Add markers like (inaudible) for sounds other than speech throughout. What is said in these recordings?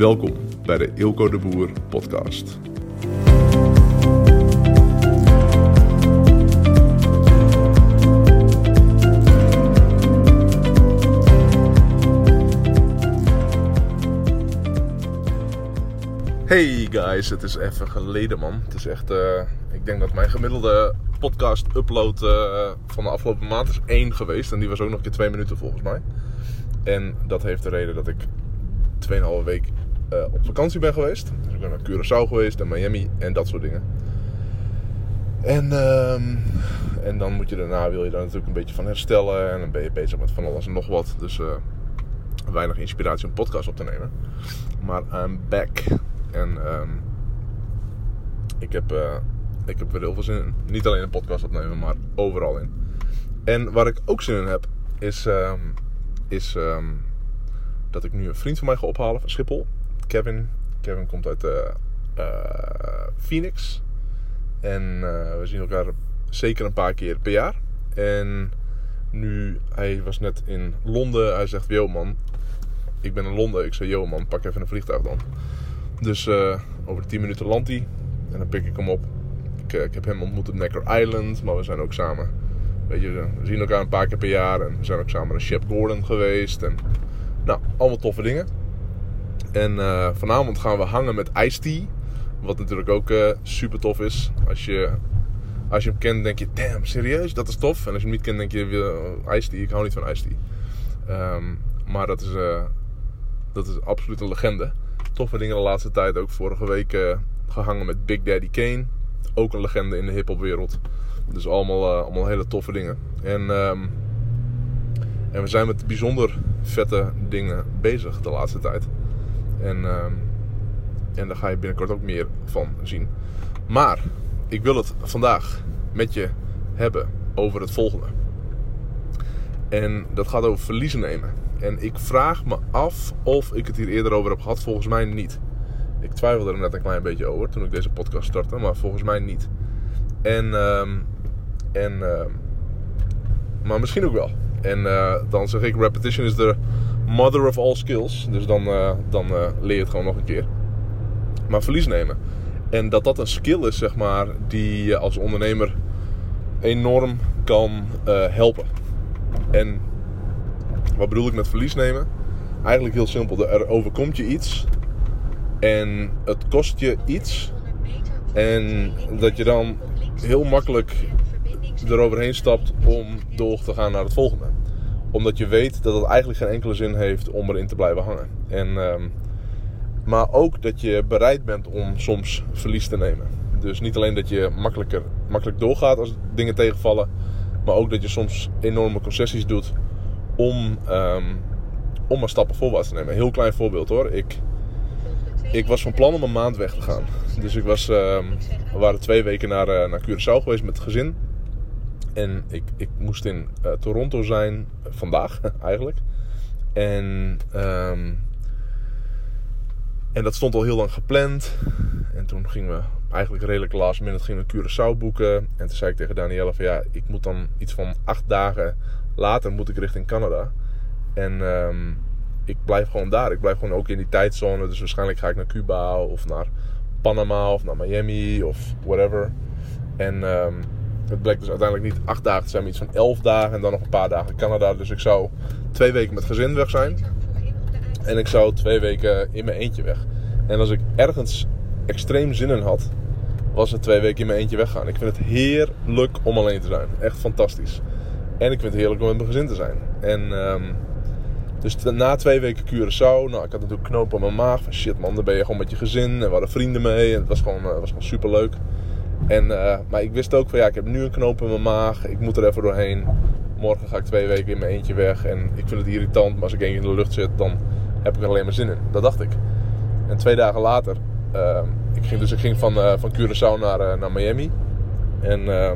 Welkom bij de Ilko de Boer podcast. Hey guys, het is even geleden man. Het is echt, eh, ik denk dat mijn gemiddelde podcast upload eh, van de afgelopen maand is één geweest. En die was ook nog een keer twee minuten volgens mij. En dat heeft de reden dat ik 2,5 week uh, op vakantie ben geweest. Dus ik ben naar Curaçao geweest en Miami en dat soort dingen. En, ehm, en dan moet je daarna, wil je daar natuurlijk een beetje van herstellen. En dan ben je bezig met van alles en nog wat. Dus uh, weinig inspiratie om podcast op te nemen. Maar I'm back. En um, ik, heb, uh, ik heb er heel veel zin in. Niet alleen een podcast opnemen, maar overal in. En waar ik ook zin in heb, is, um, is dat ik nu een vriend van mij ga ophalen van Schiphol. Kevin. Kevin komt uit uh, uh, Phoenix. En uh, we zien elkaar zeker een paar keer per jaar. En nu, hij was net in Londen. Hij zegt, yo man, ik ben in Londen. Ik zei, yo man, pak even een vliegtuig dan. Dus over 10 minuten landt hij. En dan pik ik hem op. Ik, ik, heb hem ontmoet op Necker Island. Maar we zijn ook samen. Weet je, we zien elkaar een paar keer per jaar. En we zijn ook samen naar Shep Gordon geweest. En nou, allemaal toffe dingen. En uh, vanavond gaan we hangen met Ice-T. Wat natuurlijk ook uh, super tof is. Als je, als je hem kent, denk je: damn, serieus, dat is tof. En als je hem niet kent, denk je: uh, Ice-T, ik hou niet van Ice-T. Um, maar dat is, dat is absoluut een legende. Toffe dingen de laatste tijd. Ook vorige week gehangen met Big Daddy Kane. Ook een legende in de hip-hopwereld. Dus allemaal, allemaal hele toffe dingen. En, um, en we zijn met bijzonder vette dingen bezig de laatste tijd. En, uh, en daar ga je binnenkort ook meer van zien. Maar ik wil het vandaag met je hebben over het volgende. En dat gaat over verliezen nemen. En ik vraag me af of ik het hier eerder over heb gehad. Volgens mij niet. Ik twijfelde er net een klein beetje over toen ik deze podcast startte. Maar volgens mij niet. En, um, en uh, maar misschien ook wel. En uh, dan zeg ik: repetition is the mother of all skills. Dus dan, uh, dan uh, leer je het gewoon nog een keer. Maar verlies nemen. En dat dat een skill is, zeg maar, die je als ondernemer enorm kan helpen. En wat bedoel ik met verlies nemen? Eigenlijk heel simpel. Er overkomt je iets. En het kost je iets. En dat je dan heel makkelijk eroverheen stapt om door te gaan naar het volgende. Omdat je weet dat het eigenlijk geen enkele zin heeft om erin te blijven hangen. En, um, maar ook dat je bereid bent om soms verlies te nemen. Dus niet alleen dat je makkelijker, makkelijk doorgaat als dingen tegenvallen. Maar ook dat je soms enorme concessies doet om, um, om maar stappen voorwaarts te nemen. Heel klein voorbeeld hoor. Ik, ik was van plan om een maand weg te gaan. Dus ik was, um, we waren twee weken naar, uh, naar Curaçao geweest met het gezin. En ik, ik moest in uh, Toronto zijn vandaag (laughs) eigenlijk. En, um, en dat stond al heel lang gepland. En toen gingen we eigenlijk redelijk last minute gingen we Curaçao boeken. En toen zei ik tegen Danielle van ja, ik moet dan iets van acht dagen later moet ik richting Canada. En um, ik blijf gewoon daar. Ik blijf gewoon ook in die tijdzone. Dus waarschijnlijk ga ik naar Cuba of naar Panama of naar Miami of whatever. En um, het bleek dus uiteindelijk niet acht dagen te zijn, maar iets van elf dagen. En dan nog een paar dagen in Canada. Dus ik zou twee weken met gezin weg zijn. En ik zou twee weken in mijn eentje weg. En als ik ergens extreem zin in had, was het twee weken in mijn eentje weggaan. Ik vind het heerlijk om alleen te zijn. Echt fantastisch. En ik vind het heerlijk om met mijn gezin te zijn. En um, dus na twee weken Curaçao, nou ik had natuurlijk knoop aan mijn maag. Van shit man, dan ben je gewoon met je gezin. En we hadden vrienden mee. En het was gewoon, uh, was gewoon super leuk. En, uh, maar ik wist ook van ja, ik heb nu een knoop in mijn maag. Ik moet er even doorheen. Morgen ga ik twee weken in mijn eentje weg. En ik vind het irritant, maar als ik keer in de lucht zit, dan heb ik er alleen maar zin in. Dat dacht ik. En twee dagen later, uh, ik ging, dus ik ging van, uh, van Curaçao naar, uh, naar Miami. En, uh,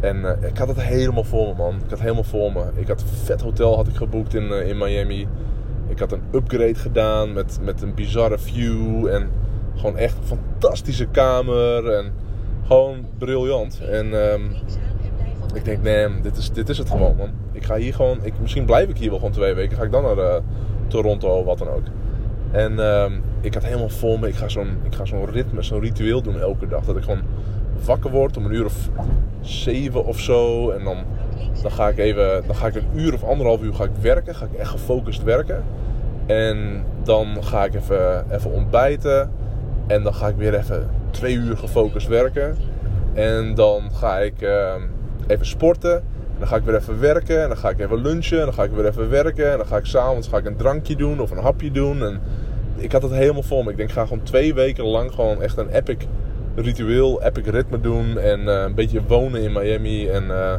en ik had het helemaal voor me, man. Ik had helemaal voor me. Ik had een vet hotel had ik geboekt in, in Miami. Ik had een upgrade gedaan met, met een bizarre view. En gewoon echt een fantastische kamer. En gewoon briljant. En um, ik denk, nee, dit is, dit is het gewoon, man. Ik ga hier gewoon... Ik, misschien blijf ik hier wel gewoon twee weken. Ga ik dan naar uh, Toronto of wat dan ook. En ehm, ik had helemaal voor me, ik ga zo'n zo'n ritme, zo'n ritueel doen elke dag. Dat ik gewoon wakker word om een uur of zeven of zo. En dan, dan, ga ik even, dan ga ik een uur of anderhalf uur ga ik werken. Ga ik echt gefocust werken. En dan ga ik even, even ontbijten. En dan ga ik weer even twee uur gefocust werken. En dan ga ik ehm, even sporten. En dan ga ik weer even werken. En dan ga ik even lunchen. En dan ga ik weer even werken. En dan ga ik s'avonds ga ik een drankje doen of een hapje doen. En ik had het helemaal vol me. Ik denk, ik ga gewoon twee weken lang gewoon echt een epic ritueel, epic ritme doen. En eh, een beetje wonen in Miami. En uh,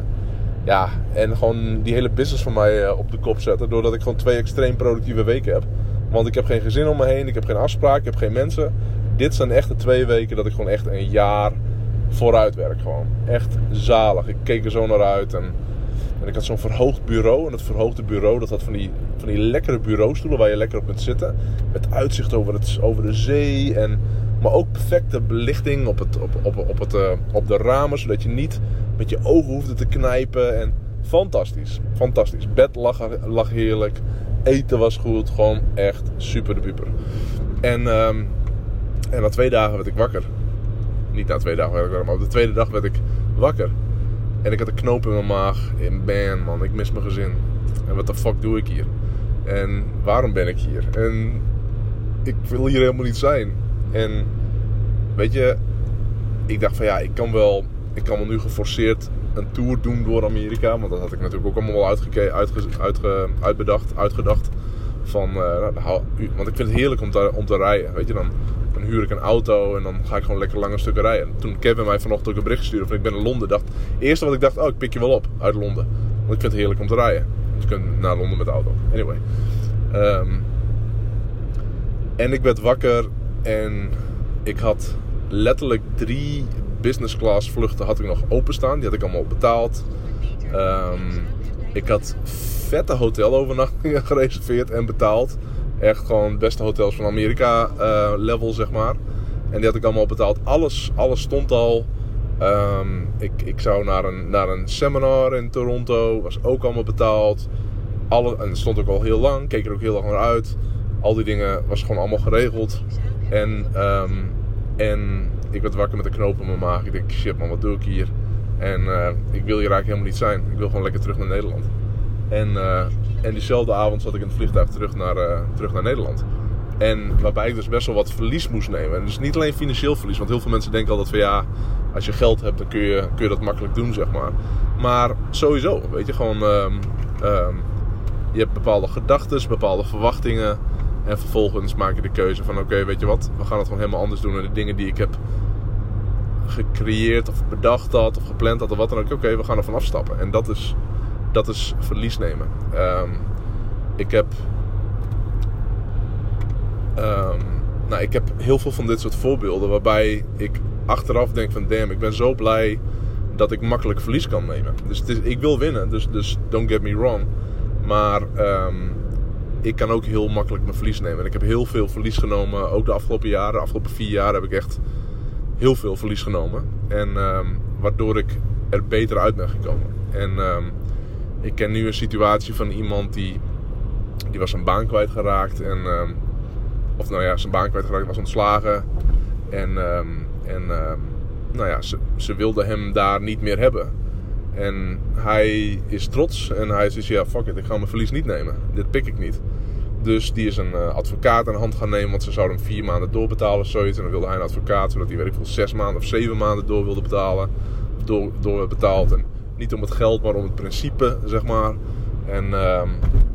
ja, en gewoon die hele business van mij uh, op de kop zetten. Doordat ik gewoon twee extreem productieve weken heb. Want ik heb geen gezin om me heen. Ik heb geen afspraak. Ik heb geen mensen. Dit zijn echt de twee weken dat ik gewoon echt een jaar vooruit werk. Gewoon. Echt zalig. Ik keek er zo naar uit. En, ik had zo'n verhoogd bureau. En dat verhoogde bureau dat had van die, van die lekkere bureaustoelen waar je lekker op kunt zitten. Met uitzicht over, het, over de zee. En, maar ook perfecte belichting op, het, op, op, op, het, uh, op de ramen. Zodat je niet met je ogen hoefde te knijpen. En fantastisch. Fantastisch. Bed lag, lag heerlijk. Eten was goed. Gewoon echt super de puper. En, um, en na twee dagen werd ik wakker. Niet na twee dagen werd ik wakker, maar op de tweede dag werd ik wakker. En ik had een knoop in mijn maag. En man, man, ik mis mijn gezin. En wat de fuck doe ik hier? En waarom ben ik hier? En ik wil hier helemaal niet zijn. En weet je, ik dacht van ja, ik kan wel, ik kan wel nu geforceerd een tour doen door Amerika. Want dat had ik natuurlijk ook allemaal wel uitge, uitge, uitbedacht, uitgedacht. Van, uh, want ik vind het heerlijk om te, om te rijden. Weet je, dan, dan huur ik een auto en dan ga ik gewoon lekker lange stukken rijden. Toen Kevin mij vanochtend ook een bericht stuurde van ik ben in Londen. Dacht, eerste wat ik dacht, oh ik pik je wel op uit Londen. Want ik vind het heerlijk om te rijden. Dus je kunt naar Londen met de auto. Anyway. Um, en ik werd wakker en ik had letterlijk drie business class vluchten had ik nog openstaan. Die had ik allemaal betaald. Um, ik had vette hotelovernachtingen (laughs) gereserveerd en betaald. Echt gewoon beste hotels van Amerika uh, level, zeg maar. En die had ik allemaal betaald. Alles, alles stond al. Um, ik, ik zou naar een, naar een seminar in Toronto. Was ook allemaal betaald. Alle, en stond ook al heel lang. Keek er ook heel lang naar uit. Al die dingen was gewoon allemaal geregeld. En, um, en ik werd wakker met een knoop in mijn maag. Ik denk, shit man, wat doe ik hier? En uh, ik wil hier eigenlijk helemaal niet zijn. Ik wil gewoon lekker terug naar Nederland. En, uh, en diezelfde avond zat ik in het vliegtuig terug naar, uh, terug naar Nederland. En waarbij ik dus best wel wat verlies moest nemen. En dus niet alleen financieel verlies. Want heel veel mensen denken altijd van ja, als je geld hebt dan kun je, kun je dat makkelijk doen zeg maar. Maar sowieso, weet je, gewoon... Um, um, je hebt bepaalde gedachten, bepaalde verwachtingen. En vervolgens maak je de keuze van oké, weet je wat, we gaan het gewoon helemaal anders doen. En de dingen die ik heb gecreëerd of bedacht had of gepland had of wat dan ook. Oké, we gaan er van afstappen. En dat is, dat is verlies nemen. Um, ik heb... Um, nou, ik heb heel veel van dit soort voorbeelden waarbij ik achteraf denk van damn, ik ben zo blij dat ik makkelijk verlies kan nemen. Dus het is, ik wil winnen, dus, dus don't get me wrong. Maar um, ik kan ook heel makkelijk mijn verlies nemen. En ik heb heel veel verlies genomen, ook de afgelopen jaren. De afgelopen vier jaar heb ik echt heel veel verlies genomen. En waardoor ik er beter uit ben gekomen. En ik ken nu een situatie van iemand die, die was zijn baan kwijtgeraakt. En, um, of nou ja, zijn baan kwijtgeraakt, was ontslagen. En, en nou ja, ze, ze wilde hem daar niet meer hebben. En hij is trots en hij zegt, ja fuck it, ik ga mijn verlies niet nemen. Dit pik ik niet. Dus die is een uh, advocaat aan de hand gaan nemen, want ze zouden hem vier maanden doorbetalen of zoiets. En dan wilde hij een advocaat, zodat hij weet ik veel, zes maanden of zeven maanden door wilde betalen. Door, doorbetaald. En niet om het geld, maar om het principe, zeg maar. En uh,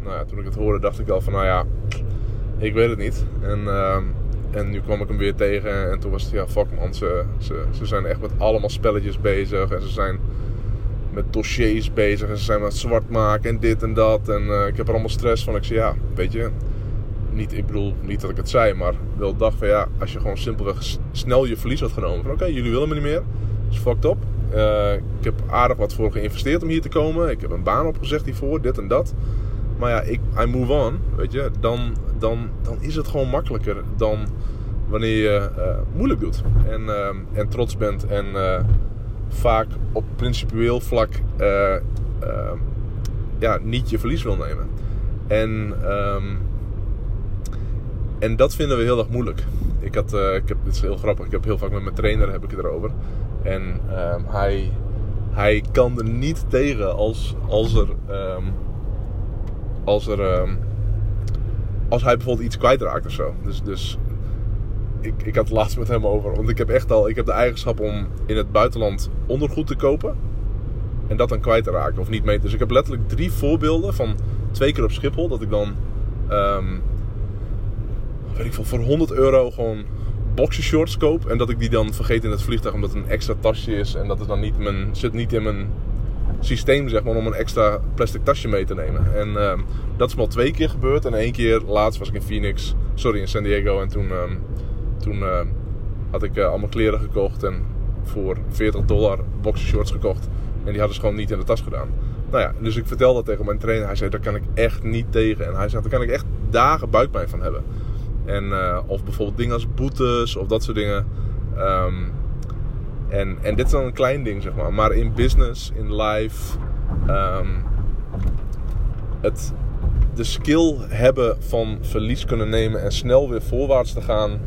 nou ja, toen ik het hoorde, dacht ik al van, nou ja, ik weet het niet. En, uh, en nu kwam ik hem weer tegen en toen was het, ja fuck man, ze, ze, ze zijn echt met allemaal spelletjes bezig. En ze zijn met dossiers bezig en ze zijn met zwart maken en dit en dat. En uh, ik heb er allemaal stress van. Ik zei ja, weet je, niet, ik bedoel niet dat ik het zei, maar wel dacht van ja, als je gewoon simpelweg snel je verlies had genomen. Van oké, jullie willen me niet meer. Is fucked up. Uh, ik heb aardig wat voor geïnvesteerd om hier te komen. Ik heb een baan opgezegd hiervoor, dit en dat. Maar ja, ik, I move on, weet je. Dan, dan, dan is het gewoon makkelijker dan wanneer je uh, moeilijk doet. En, uh, en trots bent en vaak op principieel vlak ja, niet je verlies wil nemen. En, um, en dat vinden we heel erg moeilijk. Ik had, ik heb, dit is heel grappig, ik heb heel vaak met mijn trainer heb ik het erover. En ehm, hij, hij kan er niet tegen als, als er, ehm, als er, ehm, als hij bijvoorbeeld iets kwijtraakt of zo. Dus, dus ik, ik had het laatst met hem over. Want ik heb echt al, ik heb de eigenschap om in het buitenland ondergoed te kopen. En dat dan kwijt te raken of niet mee. Dus ik heb letterlijk drie voorbeelden van twee keer op Schiphol. Dat ik dan, um, weet ik veel, voor 100 euro gewoon boxershorts koop. En dat ik die dan vergeet in het vliegtuig omdat het een extra tasje is. En dat het dan niet mijn, zit niet in mijn systeem zeg maar om een extra plastic tasje mee te nemen. En um, dat is maar twee keer gebeurd. En één keer laatst was ik in Phoenix, sorry in San Diego. En toen, um, toen uh, had ik uh, allemaal kleren gekocht en voor 40 dollar boxershorts gekocht. En die hadden ze gewoon niet in de tas gedaan. Nou ja, dus ik vertelde dat tegen mijn trainer. Hij zei, daar kan ik echt niet tegen. En hij zei, daar kan ik echt dagen buikpijn van hebben. En, uh, of bijvoorbeeld dingen als boetes of dat soort dingen. Um, en, en dit is dan een klein ding, zeg maar. Maar in business, in life, um, het, de skill hebben van verlies kunnen nemen en snel weer voorwaarts te gaan,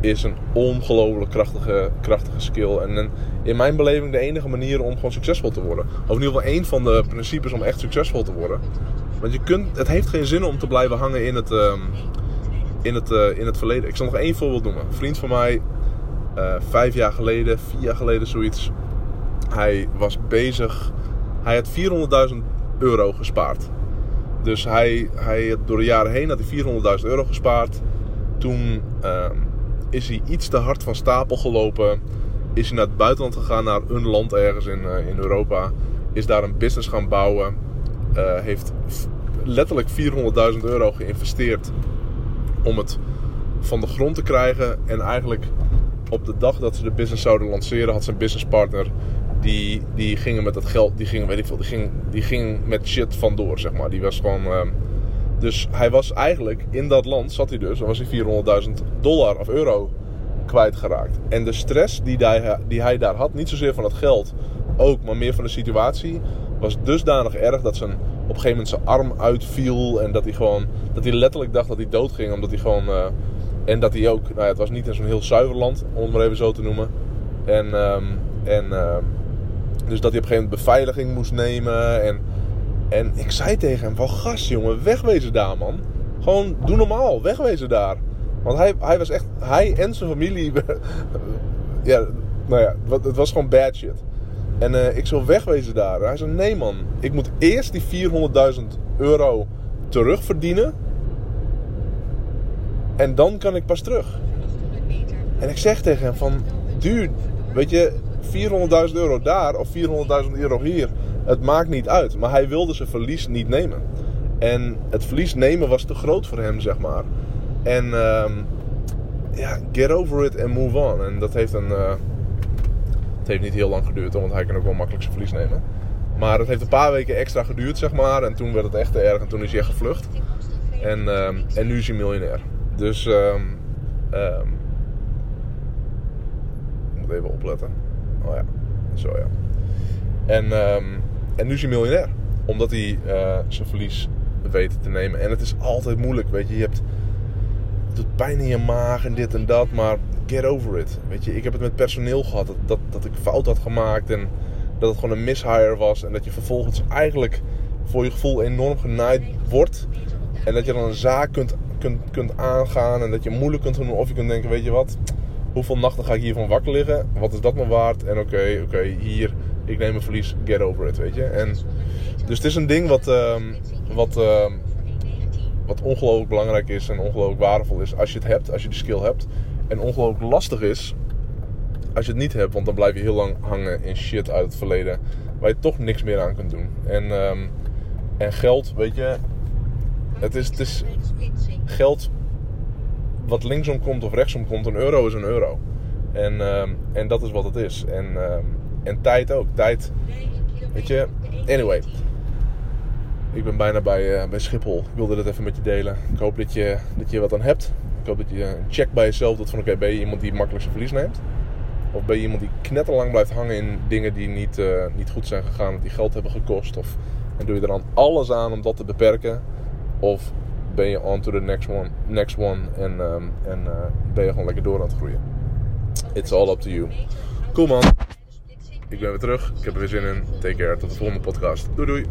is een ongelooflijk krachtige, krachtige skill. En in mijn beleving de enige manier om gewoon succesvol te worden. Of in ieder geval één van de principes om echt succesvol te worden. Want je kunt, het heeft geen zin om te blijven hangen in het, um, in het, uh, in het verleden. Ik zal nog één voorbeeld noemen. Een vriend van mij, uh, vijf jaar geleden, vier jaar geleden zoiets. Hij was bezig. Hij had 400.000 euro gespaard. Dus hij, hij, door de jaren heen had hij 400.000 euro gespaard. Toen uh, is hij iets te hard van stapel gelopen. Is hij naar het buitenland gegaan, naar een land ergens in, uh, in Europa. Is daar een business gaan bouwen. Heeft letterlijk 400.000 euro geïnvesteerd om het van de grond te krijgen. En eigenlijk op de dag dat ze de business zouden lanceren, had zijn businesspartner. Die, die gingen met dat geld, die gingen, weet ik veel, die ging, die ging met shit vandoor, zeg maar. Die was gewoon. Uh, dus hij was eigenlijk in dat land, zat hij dus, dan was hij 400.000 dollar of euro kwijtgeraakt. En de stress die hij, die hij daar had, niet zozeer van het geld ook, maar meer van de situatie, was dusdanig erg dat zijn, op een gegeven moment zijn arm uitviel. En dat hij gewoon, dat hij letterlijk dacht dat hij doodging, omdat hij gewoon. Uh, en dat hij ook, nou ja, het was niet in zo'n heel zuiver land, om het maar even zo te noemen. En, um, en uh, dus dat hij op een gegeven moment beveiliging moest nemen. En, en ik zei tegen hem: van gast, jongen, wegwezen daar, man. Gewoon doe normaal, wegwezen daar. Want hij, hij was echt, hij en zijn familie. (laughs) ja, nou ja, het was gewoon bad shit. En uh, ik zou wegwezen daar. Hij zei: nee, man, ik moet eerst die 400.000 euro terugverdienen. En dan kan ik pas terug. En ik zeg tegen hem van, dude, weet je, 400.000 euro daar of 400.000 euro hier, het maakt niet uit. Maar hij wilde zijn verlies niet nemen. En het verlies nemen was te groot voor hem, zeg maar. En um, ja, get over it and move on. En dat heeft een, uh, het heeft niet heel lang geduurd, want hij kan ook wel makkelijk zijn verlies nemen. Maar het heeft een paar weken extra geduurd, zeg maar. En toen werd het echt te erg en toen is hij gevlucht. En, um, en nu is hij miljonair. Dus um, um, ik moet even opletten. Oh ja, zo ja. En, en nu is hij miljonair. Omdat hij uh, zijn verlies weet te nemen. En het is altijd moeilijk, weet je. Je hebt doet pijn in je maag en dit en dat. Maar get over it. Weet je, ik heb het met personeel gehad. Dat, dat, ik fout had gemaakt. En dat het gewoon een mishire was. En dat je vervolgens eigenlijk voor je gevoel enorm genaaid wordt. En dat je dan een zaak kunt kunt, kunt aangaan en dat je moeilijk kunt doen. Of je kunt denken, weet je wat, hoeveel nachten ga ik hiervan wakker liggen? Wat is dat me waard? En oké, oké, hier, ik neem een verlies, get over it, weet je. En, dus het is een ding wat, uh, wat, uh, wat ongelooflijk belangrijk is en ongelooflijk waardevol is als je het hebt, als je de skill hebt. En ongelooflijk lastig is als je het niet hebt, want dan blijf je heel lang hangen in shit uit het verleden waar je toch niks meer aan kunt doen. En, um, en geld, weet je, het is, het is geld wat linksom komt of rechtsom komt. Een euro is een euro. En, uh, en dat is wat het is. En, uh, en tijd ook. Tijd. Weet je. Anyway. Ik ben bijna bij, uh, bij Schiphol. Ik wilde dit even met je delen. Ik hoop dat je, dat je wat aan hebt. Ik hoop dat je een check bij jezelf doet van oké, ben je iemand die makkelijk zijn verlies neemt? Of ben je iemand die knetterlang blijft hangen in dingen die niet, uh, niet goed zijn gegaan, die geld hebben gekost? Of en doe je er dan alles aan om dat te beperken? Of ben je on to the next one, next one en, ehm, en eh, ben je gewoon lekker door aan het groeien. It's all up to you. Cool man. Ik ben weer terug. Ik heb er weer zin in. Take care. Tot de volgende podcast. Doei doei.